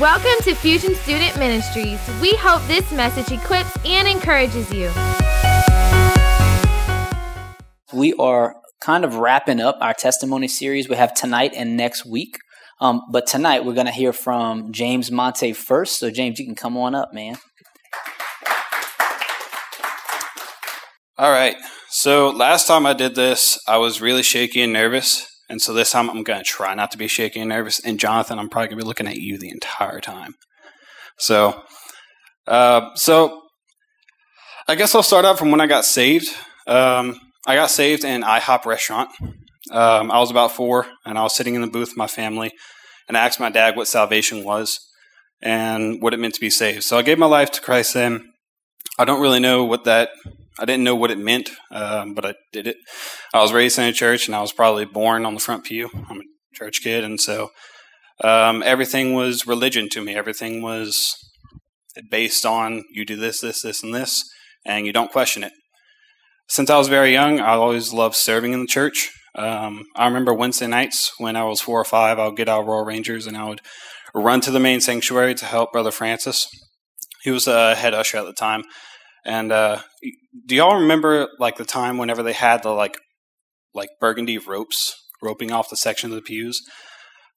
Welcome to Fusion Student Ministries. We hope this message equips and encourages you. We are kind of wrapping up our testimony series we have tonight and next week. Um, but tonight we're going to hear from James Monte first. So, James, you can come on up, man. All right. So, last time I did this, I was really shaky and nervous. And so this time I'm going to try not to be shaky and nervous. And Jonathan, I'm probably going to be looking at you the entire time. So, uh, so I guess I'll start out from when I got saved. Um, I got saved in IHOP restaurant. Um, I was about four, and I was sitting in the booth with my family, and I asked my dad what salvation was and what it meant to be saved. So I gave my life to Christ then. I don't really know what that I didn't know what it meant, um, but I did it. I was raised in a church, and I was probably born on the front pew. I'm a church kid, and so um, everything was religion to me. Everything was based on you do this, this, this, and this, and you don't question it. Since I was very young, I always loved serving in the church. Um, I remember Wednesday nights when I was four or five, I would get out Royal Rangers and I would run to the main sanctuary to help Brother Francis. He was a head usher at the time, and uh, do y'all remember like the time whenever they had the like like burgundy ropes roping off the section of the pews?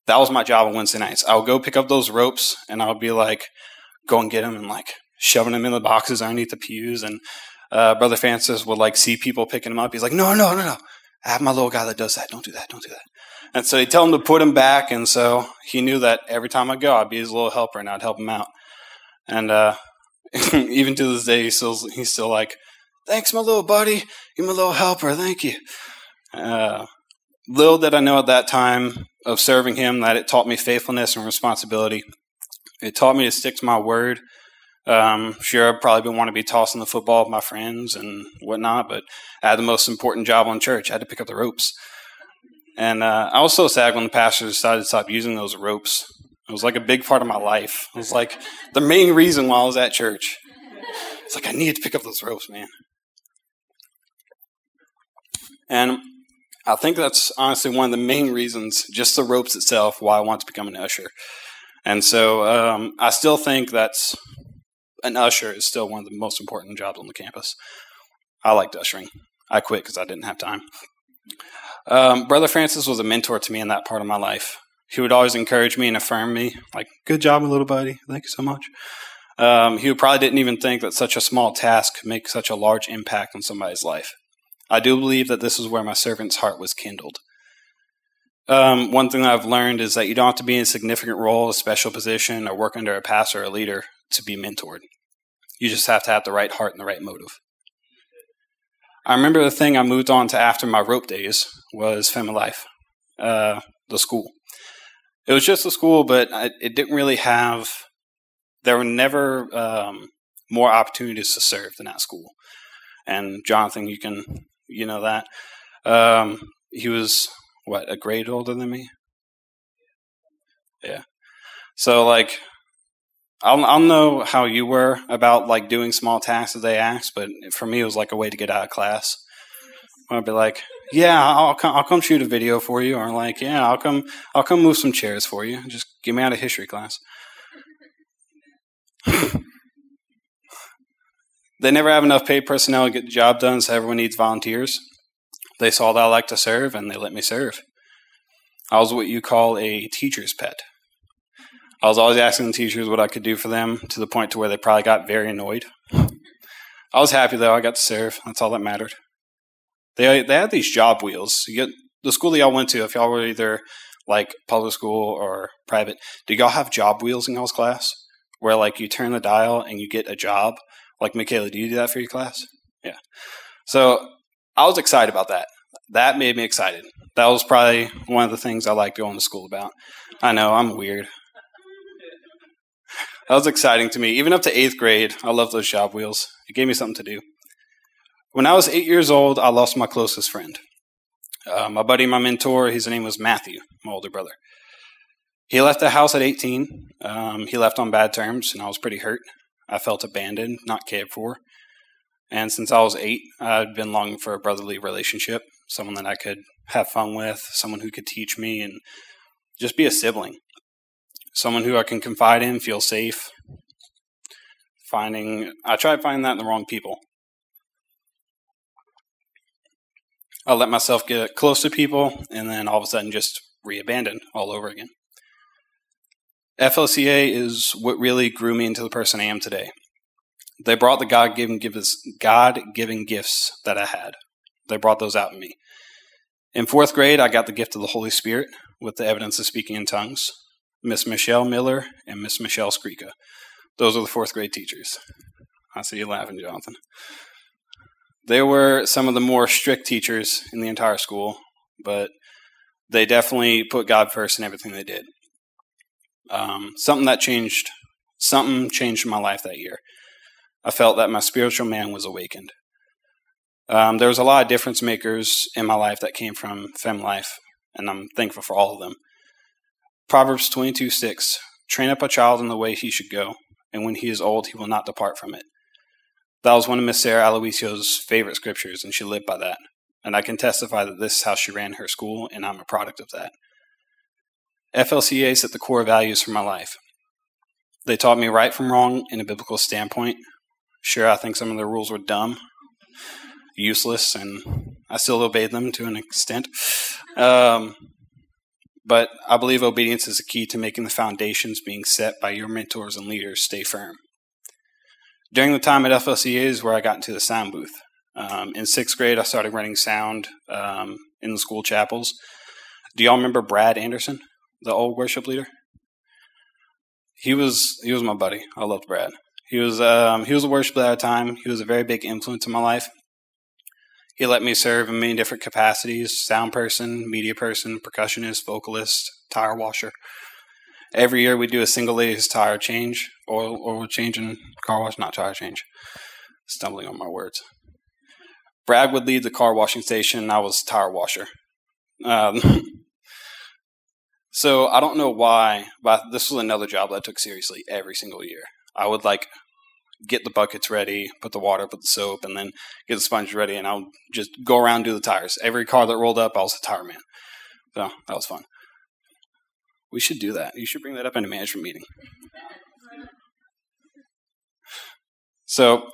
That was my job on Wednesday nights. I would go pick up those ropes and I would be like, go and get them and like shoving them in the boxes underneath the pews. And uh, Brother Francis would like see people picking them up. He's like, no, no, no, no. I have my little guy that does that. Don't do that. Don't do that. And so he'd tell him to put him back. And so he knew that every time I go, I'd be his little helper and I'd help him out. And uh, even to this day, he's still, he's still like, thanks, my little buddy. You're my little helper. Thank you. Uh, little did I know at that time of serving him that it taught me faithfulness and responsibility. It taught me to stick to my word. Um, sure, I probably been want to be tossing the football with my friends and whatnot, but I had the most important job on church. I had to pick up the ropes. And uh, I was so sad when the pastor decided to stop using those ropes. It was like a big part of my life. It was like the main reason why I was at church. It's like I needed to pick up those ropes, man. And I think that's honestly one of the main reasons, just the ropes itself, why I want to become an usher. And so um, I still think that's an usher is still one of the most important jobs on the campus. I liked ushering. I quit because I didn't have time. Um, Brother Francis was a mentor to me in that part of my life. He would always encourage me and affirm me, like, good job, little buddy. Thank you so much. Um, he probably didn't even think that such a small task could make such a large impact on somebody's life. I do believe that this is where my servant's heart was kindled. Um, one thing I've learned is that you don't have to be in a significant role, a special position, or work under a pastor or a leader to be mentored. You just have to have the right heart and the right motive. I remember the thing I moved on to after my rope days was Family Life, uh, the school. It was just a school, but I, it didn't really have. There were never um, more opportunities to serve than that school. And Jonathan, you can you know that. Um, he was what a grade older than me. Yeah. So like, I'll I'll know how you were about like doing small tasks that they asked, but for me it was like a way to get out of class. I'd be like, yeah, I'll come I'll come shoot a video for you, or like, yeah, I'll come I'll come move some chairs for you. Just get me out of history class. They never have enough paid personnel to get the job done, so everyone needs volunteers. They saw that I like to serve, and they let me serve. I was what you call a teacher's pet. I was always asking the teachers what I could do for them to the point to where they probably got very annoyed. I was happy though; I got to serve. That's all that mattered. They they had these job wheels. You get the school that y'all went to. If y'all were either like public school or private, did y'all have job wheels in y'all's class? Where like you turn the dial and you get a job, like, Michaela, do you do that for your class? Yeah. So I was excited about that. That made me excited. That was probably one of the things I liked going to school about. I know, I'm weird. That was exciting to me. Even up to eighth grade, I loved those job wheels. It gave me something to do. When I was eight years old, I lost my closest friend. Uh, my buddy, my mentor, his name was Matthew, my older brother. He left the house at 18. Um, he left on bad terms, and I was pretty hurt. I felt abandoned, not cared for. And since I was eight, I'd been longing for a brotherly relationship, someone that I could have fun with, someone who could teach me and just be a sibling. someone who I can confide in, feel safe. Finding, I tried finding that in the wrong people. I let myself get close to people and then all of a sudden just re-abandon all over again. FLCA is what really grew me into the person I am today. They brought the God-given gifts, God-given gifts that I had. They brought those out in me. In fourth grade, I got the gift of the Holy Spirit with the evidence of speaking in tongues. Miss Michelle Miller and Miss Michelle Skrika. Those are the fourth grade teachers. I see you laughing, Jonathan. They were some of the more strict teachers in the entire school, but they definitely put God first in everything they did. Um, something that changed, something changed in my life that year. I felt that my spiritual man was awakened. Um, there was a lot of difference makers in my life that came from Fem Life, and I'm thankful for all of them. Proverbs 22 6 Train up a child in the way he should go, and when he is old, he will not depart from it. That was one of Miss Sarah Aloisio's favorite scriptures, and she lived by that. And I can testify that this is how she ran her school, and I'm a product of that. FLCA set the core values for my life. They taught me right from wrong in a biblical standpoint. Sure, I think some of the rules were dumb, useless, and I still obeyed them to an extent. Um, but I believe obedience is a key to making the foundations being set by your mentors and leaders stay firm. During the time at FLCA is where I got into the sound booth. Um, in sixth grade, I started running sound um, in the school chapels. Do y'all remember Brad Anderson, the old worship leader? He was he was my buddy. I loved Brad. He was um, he was a worship leader at the time. He was a very big influence in my life. He let me serve in many different capacities: sound person, media person, percussionist, vocalist, tire washer. Every year we do a single lady's tire change, oil oil change and car wash, not tire change. Stumbling on my words. Brad would lead the car washing station. and I was tire washer. Um, so I don't know why, but this was another job that I took seriously every single year. I would like get the buckets ready, put the water, put the soap, and then get the sponge ready, and I would just go around do the tires. Every car that rolled up, I was a tire man. So that was fun. We should do that. You should bring that up in a management meeting. So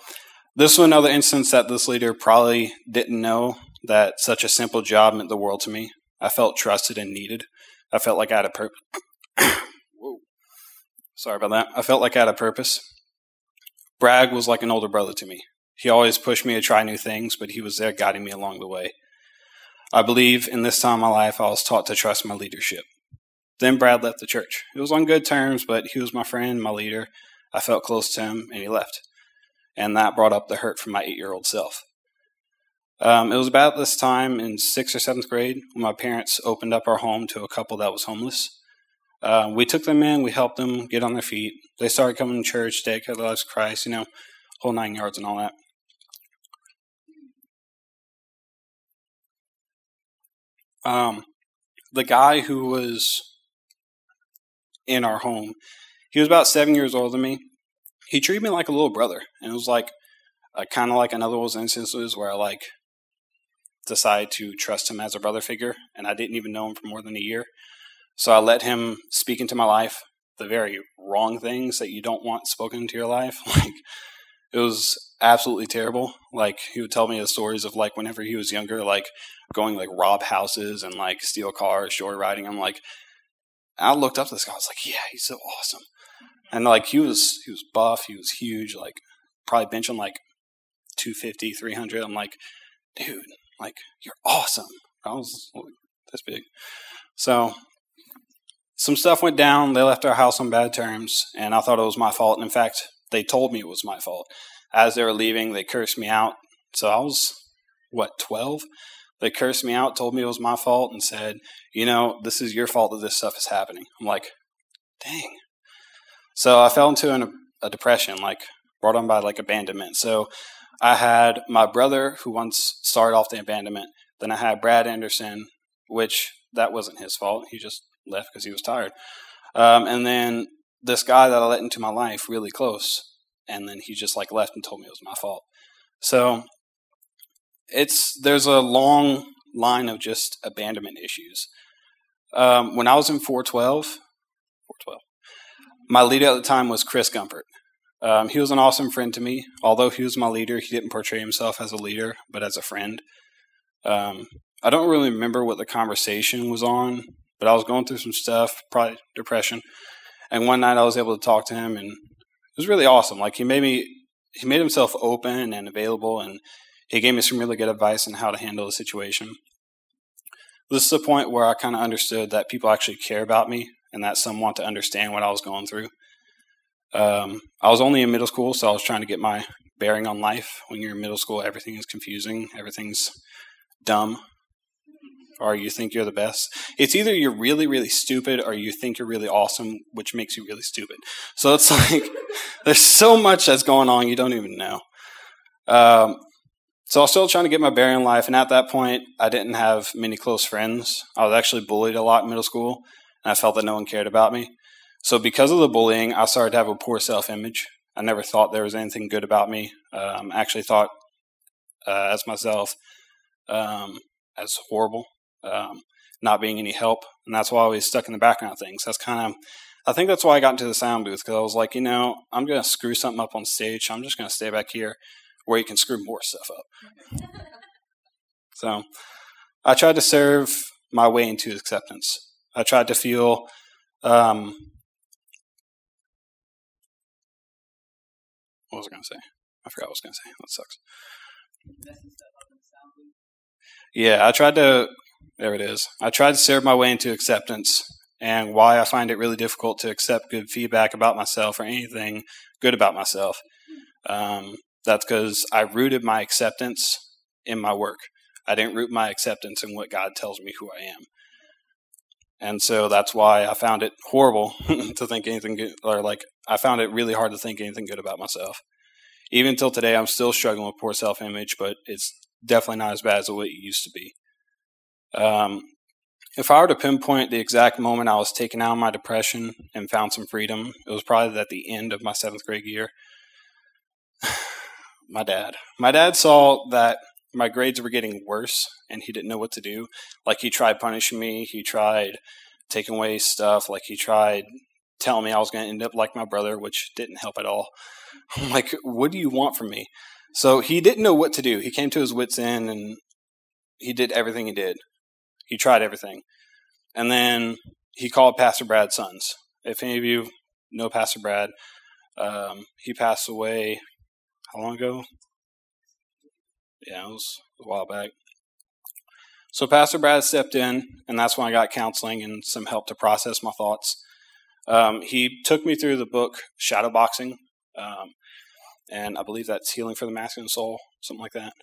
this was another instance that this leader probably didn't know that such a simple job meant the world to me. I felt trusted and needed. I felt like I had a purpose. Whoa. Sorry about that. I felt like I had a purpose. Brad was like an older brother to me. He always pushed me to try new things, but he was there guiding me along the way. I believe in this time of my life, I was taught to trust my leadership. Then Brad left the church. It was on good terms, but he was my friend, my leader. I felt close to him, and he left. And that brought up the hurt from my eight year old self. Um, it was about this time in sixth or seventh grade when my parents opened up our home to a couple that was homeless. Uh, we took them in, we helped them get on their feet. They started coming to church, dedicate their lives to Christ, you know, whole nine yards and all that. Um, the guy who was in our home, he was about seven years older than me. He treated me like a little brother, and it was like uh, kind of like another one of those instances where I like decided to trust him as a brother figure, and I didn't even know him for more than a year. So I let him speak into my life the very wrong things that you don't want spoken into your life. Like it was absolutely terrible. Like he would tell me the stories of like whenever he was younger, like going like rob houses and like steal cars, joyriding. I'm like, I looked up to this guy. I was like, yeah, he's so awesome. And like he was, he was buff. He was huge. Like probably benching like 250, 300. I'm like, dude, like you're awesome. I was like, this big. So some stuff went down. They left our house on bad terms, and I thought it was my fault. And in fact, they told me it was my fault. As they were leaving, they cursed me out. So I was, what, 12? They cursed me out, told me it was my fault, and said, You know, this is your fault that this stuff is happening. I'm like, Dang. So I fell into an, a depression, like brought on by like abandonment. So I had my brother who once started off the abandonment. Then I had Brad Anderson, which that wasn't his fault. He just left because he was tired. Um, and then this guy that I let into my life really close, and then he just like left and told me it was my fault. So it's there's a long line of just abandonment issues. Um, when I was in 412, 412, my leader at the time was Chris Gumpert. Um, he was an awesome friend to me. Although he was my leader, he didn't portray himself as a leader, but as a friend. Um, I don't really remember what the conversation was on, but I was going through some stuff, probably depression. And one night I was able to talk to him, and it was really awesome. Like he made me, he made himself open and available, and he gave me some really good advice on how to handle the situation. This is the point where I kind of understood that people actually care about me, and that some want to understand what I was going through. Um, I was only in middle school, so I was trying to get my bearing on life. When you're in middle school, everything is confusing, everything's dumb, or you think you're the best. It's either you're really, really stupid or you think you're really awesome, which makes you really stupid. So it's like there's so much that's going on you don't even know. Um, so I was still trying to get my bearing in life, and at that point, I didn't have many close friends. I was actually bullied a lot in middle school, and I felt that no one cared about me. So because of the bullying, I started to have a poor self-image. I never thought there was anything good about me. Um, I actually thought uh, as myself um, as horrible, um, not being any help, and that's why I was stuck in the background of things. That's kind of, I think that's why I got into the sound booth because I was like, you know, I'm going to screw something up on stage. So I'm just going to stay back here where you can screw more stuff up. so I tried to serve my way into acceptance. I tried to feel um, what was I going to say? I forgot what I was going to say. That sucks. Yeah, I tried to. There it is. I tried to serve my way into acceptance, and why I find it really difficult to accept good feedback about myself or anything good about myself. Um, that's because I rooted my acceptance in my work. I didn't root my acceptance in what God tells me who I am. And so that's why I found it horrible to think anything good, or like I found it really hard to think anything good about myself. Even until today, I'm still struggling with poor self image, but it's definitely not as bad as what it used to be. Um, if I were to pinpoint the exact moment I was taken out of my depression and found some freedom, it was probably at the end of my seventh grade year. My dad. My dad saw that my grades were getting worse and he didn't know what to do. Like he tried punishing me, he tried taking away stuff, like he tried telling me I was going to end up like my brother, which didn't help at all. I'm like, what do you want from me? So he didn't know what to do. He came to his wits' end and he did everything he did. He tried everything. And then he called Pastor Brad's sons. If any of you know Pastor Brad, um, he passed away how long ago? Yeah, it was a while back. So Pastor Brad stepped in, and that's when I got counseling and some help to process my thoughts. Um, he took me through the book Shadowboxing, um, and I believe that's Healing for the Masculine Soul, something like that.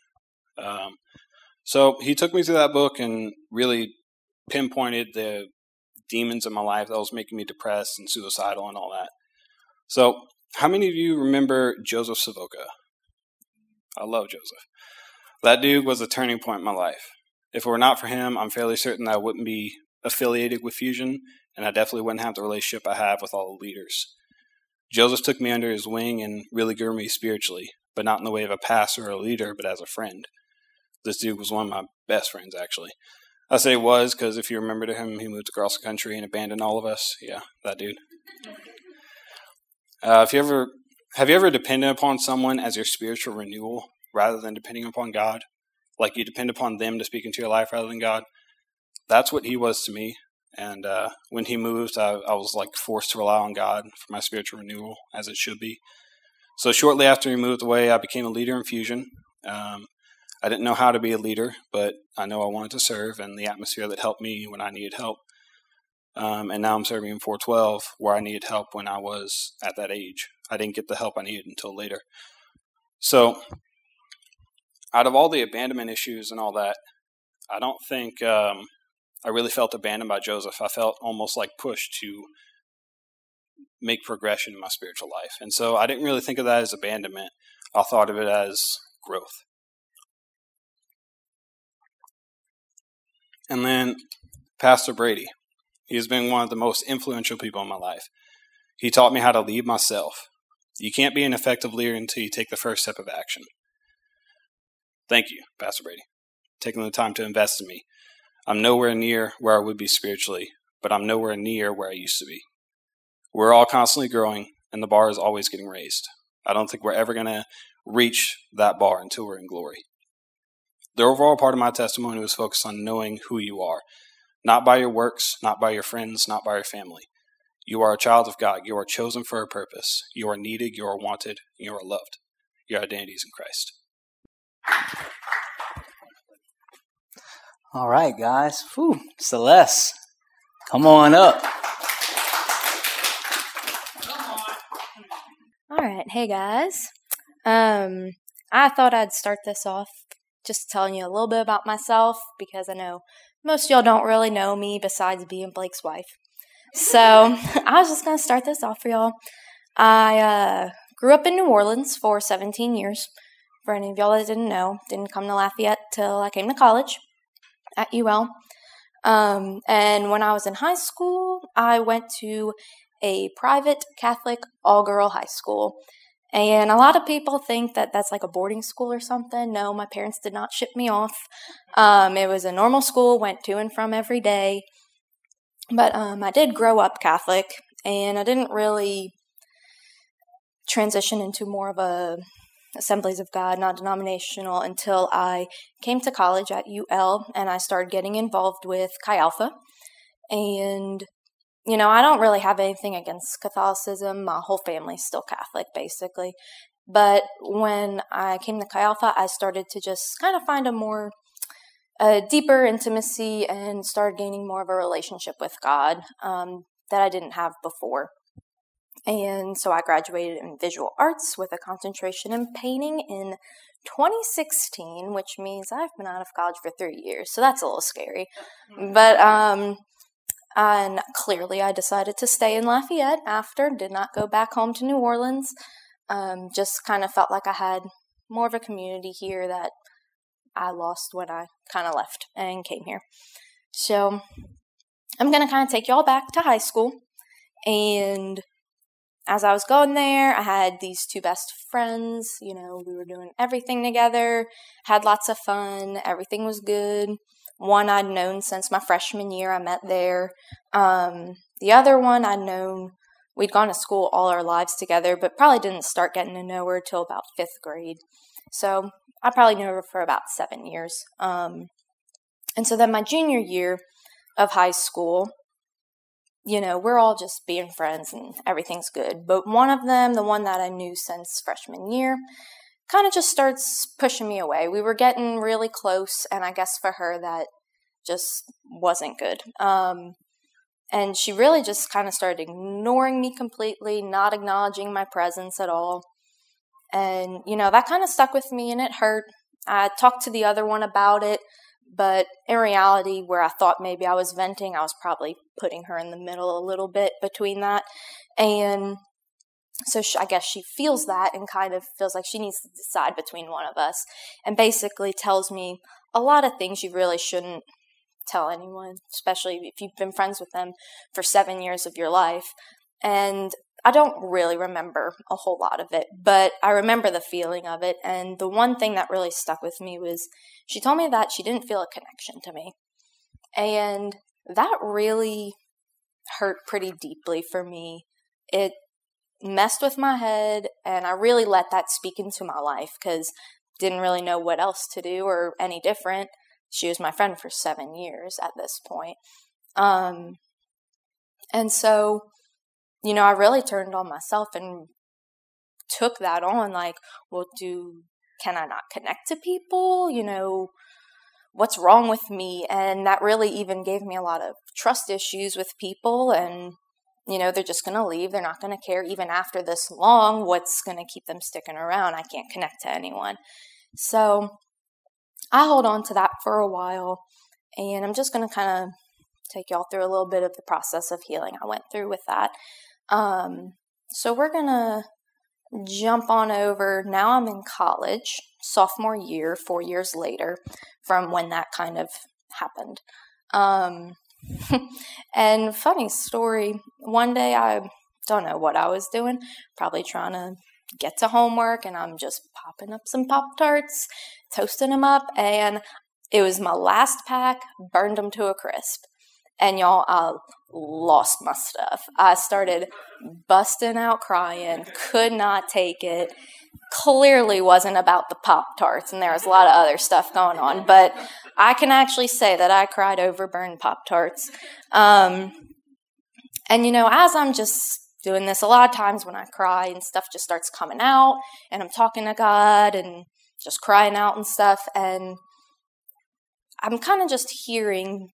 Um, so he took me through that book and really pinpointed the demons in my life that was making me depressed and suicidal and all that. So, how many of you remember Joseph Savoca? I love Joseph. That dude was a turning point in my life. If it were not for him, I'm fairly certain that I wouldn't be affiliated with Fusion, and I definitely wouldn't have the relationship I have with all the leaders. Joseph took me under his wing and really grew me spiritually, but not in the way of a pastor or a leader, but as a friend. This dude was one of my best friends, actually. I say was because if you remember to him, he moved across the country and abandoned all of us. Yeah, that dude. Uh, if you ever have you ever depended upon someone as your spiritual renewal rather than depending upon God? Like you depend upon them to speak into your life rather than God? That's what he was to me. And uh, when he moved, I, I, was like forced to rely on God for my spiritual renewal, as it should be. So shortly after he moved away, I became a leader in Fusion. Um, I didn't know how to be a leader, but I know I wanted to serve, and the atmosphere that helped me when I needed help. Um, and now I'm serving in 412, where I needed help when I was at that age. I didn't get the help I needed until later. So, out of all the abandonment issues and all that, I don't think um, I really felt abandoned by Joseph. I felt almost like pushed to make progression in my spiritual life. And so I didn't really think of that as abandonment. I thought of it as growth. And then Pastor Brady. He has been one of the most influential people in my life. He taught me how to lead myself. You can't be an effective leader until you take the first step of action. Thank you, Pastor Brady, taking the time to invest in me. I'm nowhere near where I would be spiritually, but I'm nowhere near where I used to be. We're all constantly growing, and the bar is always getting raised. I don't think we're ever going to reach that bar until we're in glory. The overall part of my testimony was focused on knowing who you are, not by your works, not by your friends, not by your family. You are a child of God. You are chosen for a purpose. You are needed. You are wanted. You are loved. Your identity is in Christ. All right, guys. Whew. Celeste, come on up. All right, hey guys. Um, I thought I'd start this off just telling you a little bit about myself because I know most of y'all don't really know me besides being Blake's wife. So I was just gonna start this off for y'all. I uh, grew up in New Orleans for 17 years. For any of y'all that didn't know, didn't come to Lafayette till I came to college at UL. Um, and when I was in high school, I went to a private Catholic all girl high school. And a lot of people think that that's like a boarding school or something. No, my parents did not ship me off. Um, it was a normal school, went to and from every day. But um, I did grow up Catholic, and I didn't really transition into more of a Assemblies of God, non denominational, until I came to college at UL and I started getting involved with Chi Alpha. And, you know, I don't really have anything against Catholicism. My whole family's still Catholic, basically. But when I came to Chi Alpha, I started to just kind of find a more a deeper intimacy and started gaining more of a relationship with God um, that I didn't have before. And so I graduated in visual arts with a concentration in painting in 2016, which means I've been out of college for three years. So that's a little scary. But, um, and clearly I decided to stay in Lafayette after, did not go back home to New Orleans. Um, just kind of felt like I had more of a community here that I lost when I kind of left and came here. So I'm going to kind of take y'all back to high school and as I was going there, I had these two best friends. You know, we were doing everything together, had lots of fun, everything was good. One I'd known since my freshman year, I met there. Um, the other one I'd known, we'd gone to school all our lives together, but probably didn't start getting to know her till about fifth grade. So I probably knew her for about seven years. Um, and so then my junior year of high school, you know, we're all just being friends and everything's good. But one of them, the one that I knew since freshman year, kind of just starts pushing me away. We were getting really close, and I guess for her, that just wasn't good. Um, and she really just kind of started ignoring me completely, not acknowledging my presence at all. And, you know, that kind of stuck with me and it hurt. I talked to the other one about it. But in reality, where I thought maybe I was venting, I was probably putting her in the middle a little bit between that. And so she, I guess she feels that and kind of feels like she needs to decide between one of us and basically tells me a lot of things you really shouldn't tell anyone, especially if you've been friends with them for seven years of your life. And I don't really remember a whole lot of it, but I remember the feeling of it. And the one thing that really stuck with me was she told me that she didn't feel a connection to me. And that really hurt pretty deeply for me. It messed with my head, and I really let that speak into my life because didn't really know what else to do or any different. She was my friend for seven years at this point. Um, and so you know, I really turned on myself and took that on like, well, do can I not connect to people? You know, what's wrong with me? And that really even gave me a lot of trust issues with people and you know, they're just going to leave. They're not going to care even after this long. What's going to keep them sticking around? I can't connect to anyone. So I hold on to that for a while. And I'm just going to kind of take y'all through a little bit of the process of healing I went through with that. Um, so we're going to jump on over. Now I'm in college, sophomore year, four years later from when that kind of happened. Um, and funny story, one day I don't know what I was doing, probably trying to get to homework, and I'm just popping up some Pop Tarts, toasting them up, and it was my last pack, burned them to a crisp. And y'all, I'll lost my stuff. I started busting out crying, could not take it. Clearly wasn't about the Pop Tarts, and there was a lot of other stuff going on. But I can actually say that I cried over burned Pop Tarts. Um, and you know, as I'm just doing this, a lot of times when I cry and stuff just starts coming out, and I'm talking to God and just crying out and stuff, and I'm kind of just hearing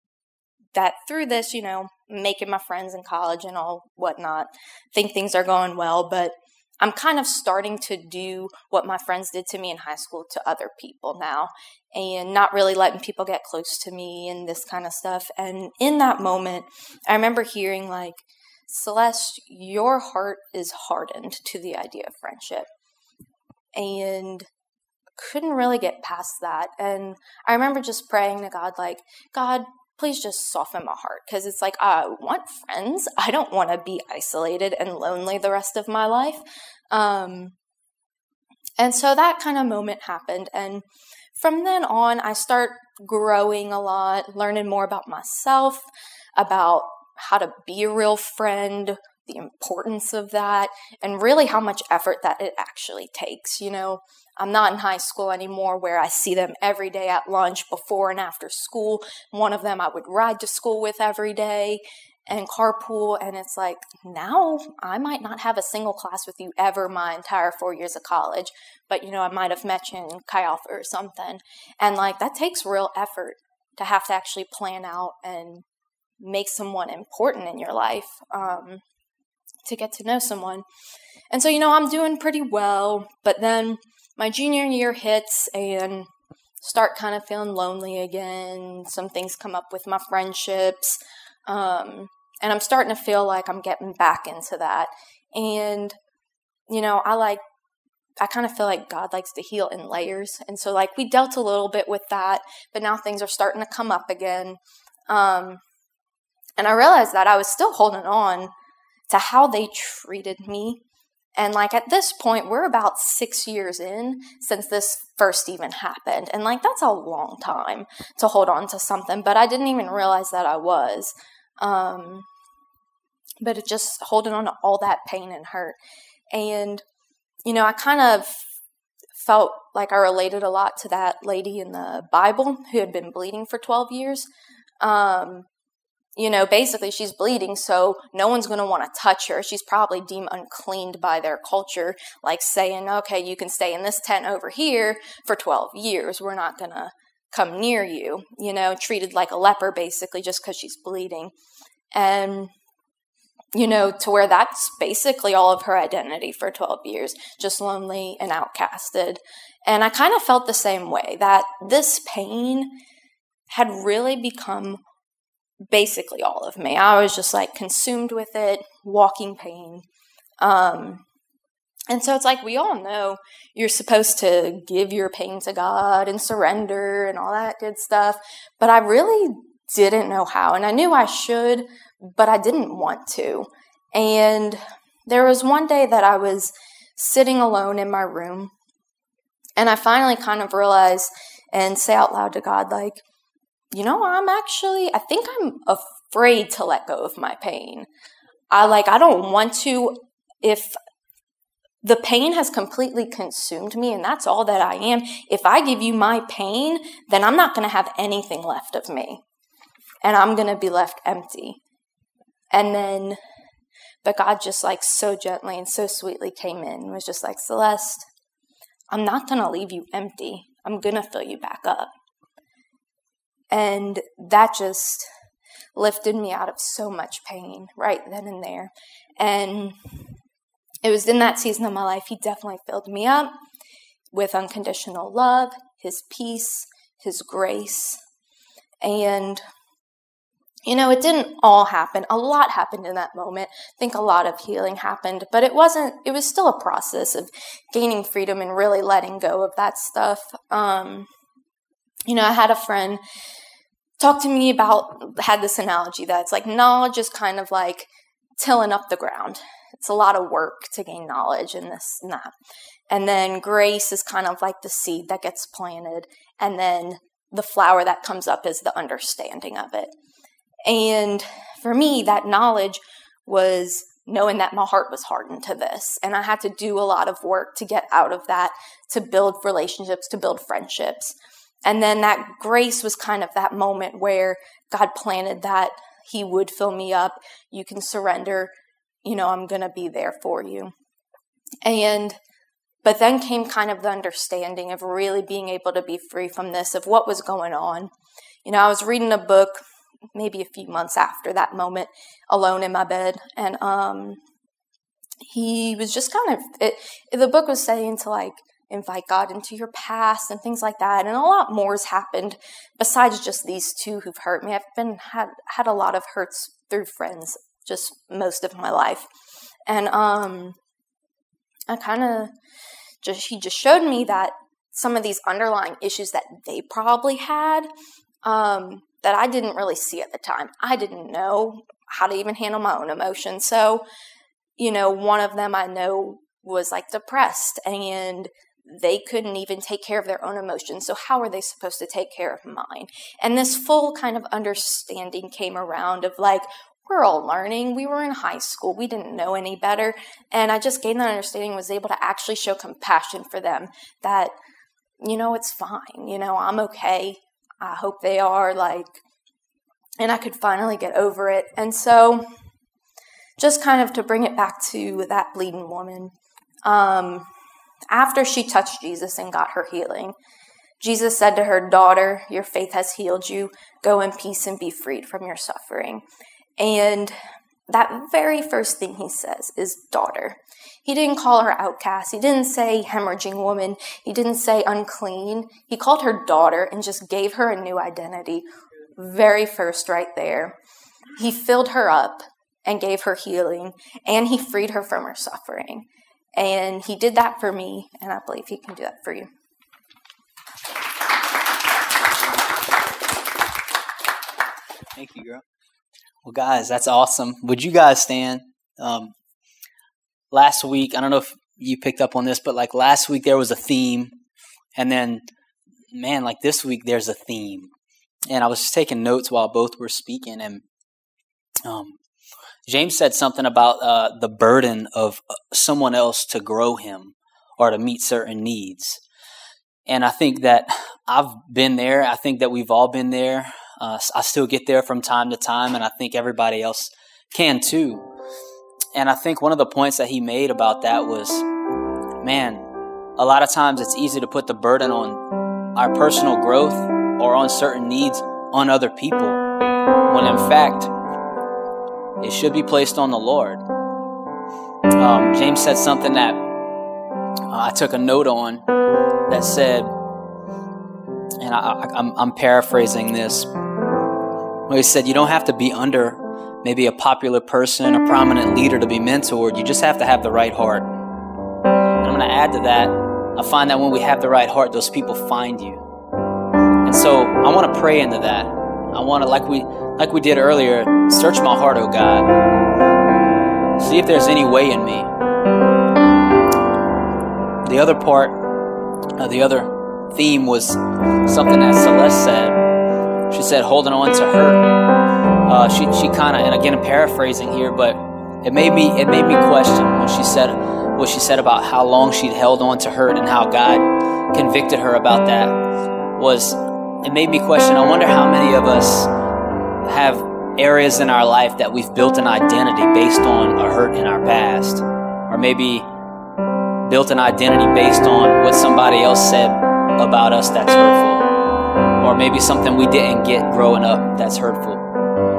that through this, you know, making my friends in college and all whatnot, think things are going well, but I'm kind of starting to do what my friends did to me in high school to other people now and not really letting people get close to me and this kind of stuff. And in that moment, I remember hearing, like, Celeste, your heart is hardened to the idea of friendship. And couldn't really get past that. And I remember just praying to God, like, God, please just soften my heart because it's like I want friends. I don't want to be isolated and lonely the rest of my life. Um, and so that kind of moment happened. And from then on, I start growing a lot, learning more about myself, about how to be a real friend, the importance of that, and really how much effort that it actually takes. You know, I'm not in high school anymore where I see them every day at lunch, before and after school. One of them I would ride to school with every day and carpool. And it's like, now I might not have a single class with you ever my entire four years of college, but you know, I might have met you in Chi Alpha or something. And like, that takes real effort to have to actually plan out and make someone important in your life um, to get to know someone. And so, you know, I'm doing pretty well, but then my junior year hits and start kind of feeling lonely again. Some things come up with my friendships. Um, and I'm starting to feel like I'm getting back into that. And, you know, I like, I kind of feel like God likes to heal in layers. And so, like, we dealt a little bit with that, but now things are starting to come up again. Um, and I realized that I was still holding on to how they treated me and like at this point, we're about six years in since this first even happened. And like that's a long time to hold on to something, but I didn't even realize that I was. Um, but it just holding on to all that pain and hurt. And, you know, I kind of felt like I related a lot to that lady in the Bible who had been bleeding for 12 years. Um, you know, basically she's bleeding, so no one's going to want to touch her. She's probably deemed uncleaned by their culture, like saying, okay, you can stay in this tent over here for 12 years. We're not going to come near you, you know, treated like a leper basically just because she's bleeding. And, you know, to where that's basically all of her identity for 12 years, just lonely and outcasted. And I kind of felt the same way that this pain had really become basically all of me. I was just like consumed with it, walking pain. Um, and so it's like we all know you're supposed to give your pain to God and surrender and all that good stuff. But I really didn't know how. And I knew I should, but I didn't want to. And there was one day that I was sitting alone in my room. And I finally kind of realized and say out loud to God, like, you know, I'm actually, I think I'm afraid to let go of my pain. I like, I don't want to, if the pain has completely consumed me and that's all that I am, if I give you my pain, then I'm not going to have anything left of me. And I'm going to be left empty. And then, but God just like so gently and so sweetly came in and was just like, Celeste, I'm not going to leave you empty. I'm going to fill you back up. And that just lifted me out of so much pain right then and there. And it was in that season of my life, he definitely filled me up with unconditional love, his peace, his grace. And, you know, it didn't all happen. A lot happened in that moment. I think a lot of healing happened, but it wasn't, it was still a process of gaining freedom and really letting go of that stuff. Um, you know, I had a friend talk to me about had this analogy that it's like knowledge is kind of like tilling up the ground. It's a lot of work to gain knowledge and this and that. And then grace is kind of like the seed that gets planted, and then the flower that comes up is the understanding of it. And for me, that knowledge was knowing that my heart was hardened to this. And I had to do a lot of work to get out of that, to build relationships, to build friendships. And then that grace was kind of that moment where God planted that He would fill me up. You can surrender. You know, I'm going to be there for you. And, but then came kind of the understanding of really being able to be free from this, of what was going on. You know, I was reading a book maybe a few months after that moment alone in my bed and um he was just kind of it, the book was saying to like invite God into your past and things like that. And a lot more has happened besides just these two who've hurt me. I've been had had a lot of hurts through friends just most of my life. And um I kind of just he just showed me that some of these underlying issues that they probably had um that I didn't really see at the time. I didn't know how to even handle my own emotions. So, you know, one of them I know was like depressed and they couldn't even take care of their own emotions. So, how are they supposed to take care of mine? And this full kind of understanding came around of like, we're all learning. We were in high school. We didn't know any better. And I just gained that understanding, was able to actually show compassion for them that, you know, it's fine. You know, I'm okay. I hope they are like, and I could finally get over it. And so, just kind of to bring it back to that bleeding woman, um, after she touched Jesus and got her healing, Jesus said to her, Daughter, your faith has healed you. Go in peace and be freed from your suffering. And that very first thing he says is daughter. He didn't call her outcast. He didn't say hemorrhaging woman. He didn't say unclean. He called her daughter and just gave her a new identity. Very first, right there. He filled her up and gave her healing, and he freed her from her suffering. And he did that for me, and I believe he can do that for you. Thank you, girl. Well, guys, that's awesome. Would you guys stand? Um, last week, I don't know if you picked up on this, but like last week there was a theme, and then man, like this week there's a theme. And I was just taking notes while both were speaking, and um, James said something about uh, the burden of uh, someone else to grow him or to meet certain needs. And I think that I've been there. I think that we've all been there. Uh, I still get there from time to time, and I think everybody else can too. And I think one of the points that he made about that was man, a lot of times it's easy to put the burden on our personal growth or on certain needs on other people, when in fact, it should be placed on the Lord. Um, James said something that uh, I took a note on that said, and I, am paraphrasing this, where he said, You don't have to be under maybe a popular person, a prominent leader to be mentored. You just have to have the right heart. And I'm going to add to that. I find that when we have the right heart, those people find you. And so I want to pray into that. I want to, like we like we did earlier, search my heart, oh God. See if there's any way in me. The other part, uh, the other theme was something that Celeste said. She said, holding on to her. Uh, she she kind of, and again, I'm paraphrasing here, but it made me it made me question when she said what she said about how long she'd held on to hurt and how God convicted her about that. Was it made me question? I wonder how many of us have areas in our life that we've built an identity based on a hurt in our past, or maybe built an identity based on what somebody else said about us that's hurtful, or maybe something we didn't get growing up that's hurtful.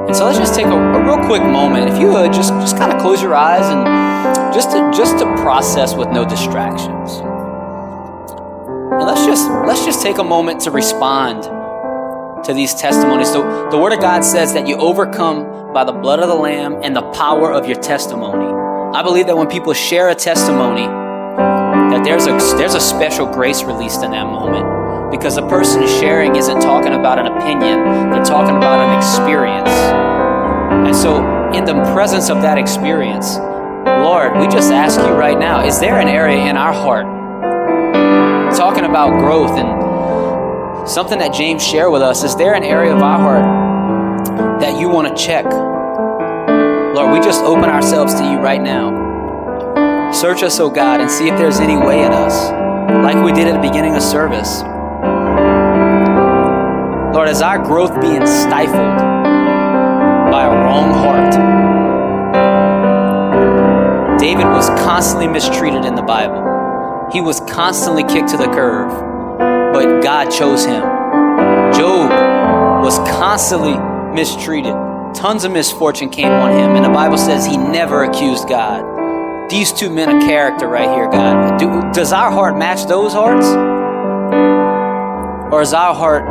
And so let's just take a, a real quick moment. If you would, just just kind of close your eyes and just to just to process with no distractions. And let's just let's just take a moment to respond to these testimonies. So the Word of God says that you overcome by the blood of the Lamb and the power of your testimony. I believe that when people share a testimony, that there's a there's a special grace released in that moment because the person sharing isn't talking about an opinion; they're talking about an experience. And so, in the presence of that experience, Lord, we just ask you right now: Is there an area in our heart talking about growth and Something that James shared with us is there an area of our heart that you want to check. Lord, we just open ourselves to you right now. Search us, O oh God, and see if there's any way in us, like we did at the beginning of service. Lord, is our growth being stifled by a wrong heart? David was constantly mistreated in the Bible. He was constantly kicked to the curb, but God chose him. Job was constantly mistreated. Tons of misfortune came on him, and the Bible says he never accused God. These two men of character right here, God. Do, does our heart match those hearts? Or is our heart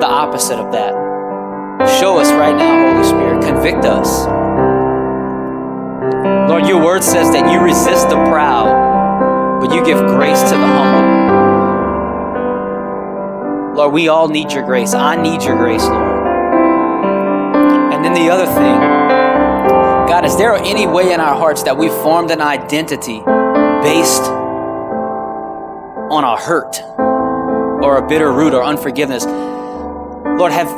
the opposite of that? Show us right now, Holy Spirit. Convict us. Lord, your word says that you resist the proud, but you give grace to the humble. Lord, we all need your grace. I need your grace, Lord. And then the other thing, God, is there any way in our hearts that we've formed an identity based on a hurt or a bitter root or unforgiveness? Lord, have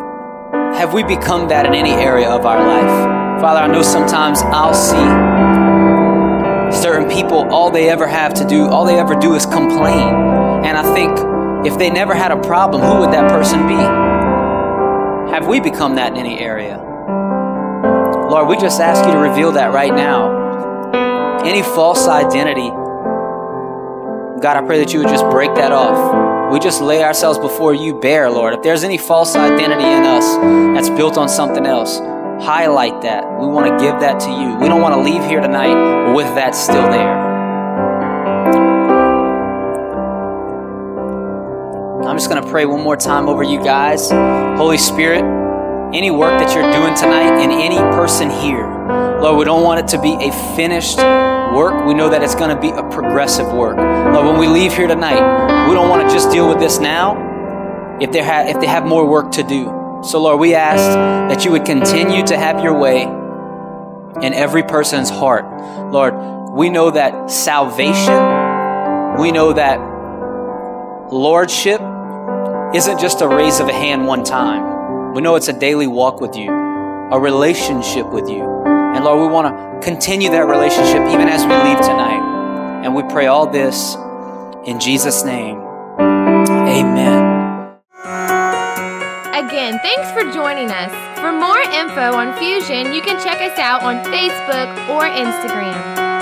have we become that in any area of our life? Father, I know sometimes I'll see certain people, all they ever have to do, all they ever do is complain. And I think if they never had a problem, who would that person be? Have we become that in any area? Lord, we just ask you to reveal that right now. Any false identity, God, I pray that you would just break that off. We just lay ourselves before you bare, Lord. If there's any false identity in us that's built on something else, highlight that. We want to give that to you. We don't want to leave here tonight with that still there. I'm just going to pray one more time over you guys. Holy Spirit, any work that you're doing tonight in any person here, Lord, we don't want it to be a finished work. We know that it's going to be a progressive work. Lord, when we leave here tonight, we don't want to just deal with this now if they, ha- if they have more work to do. So, Lord, we ask that you would continue to have your way in every person's heart. Lord, we know that salvation, we know that lordship isn't just a raise of a hand one time. We know it's a daily walk with you, a relationship with you. And Lord, we want to continue that relationship even as we leave tonight. And we pray all this in Jesus' name. Amen. Again, thanks for joining us. For more info on Fusion, you can check us out on Facebook or Instagram.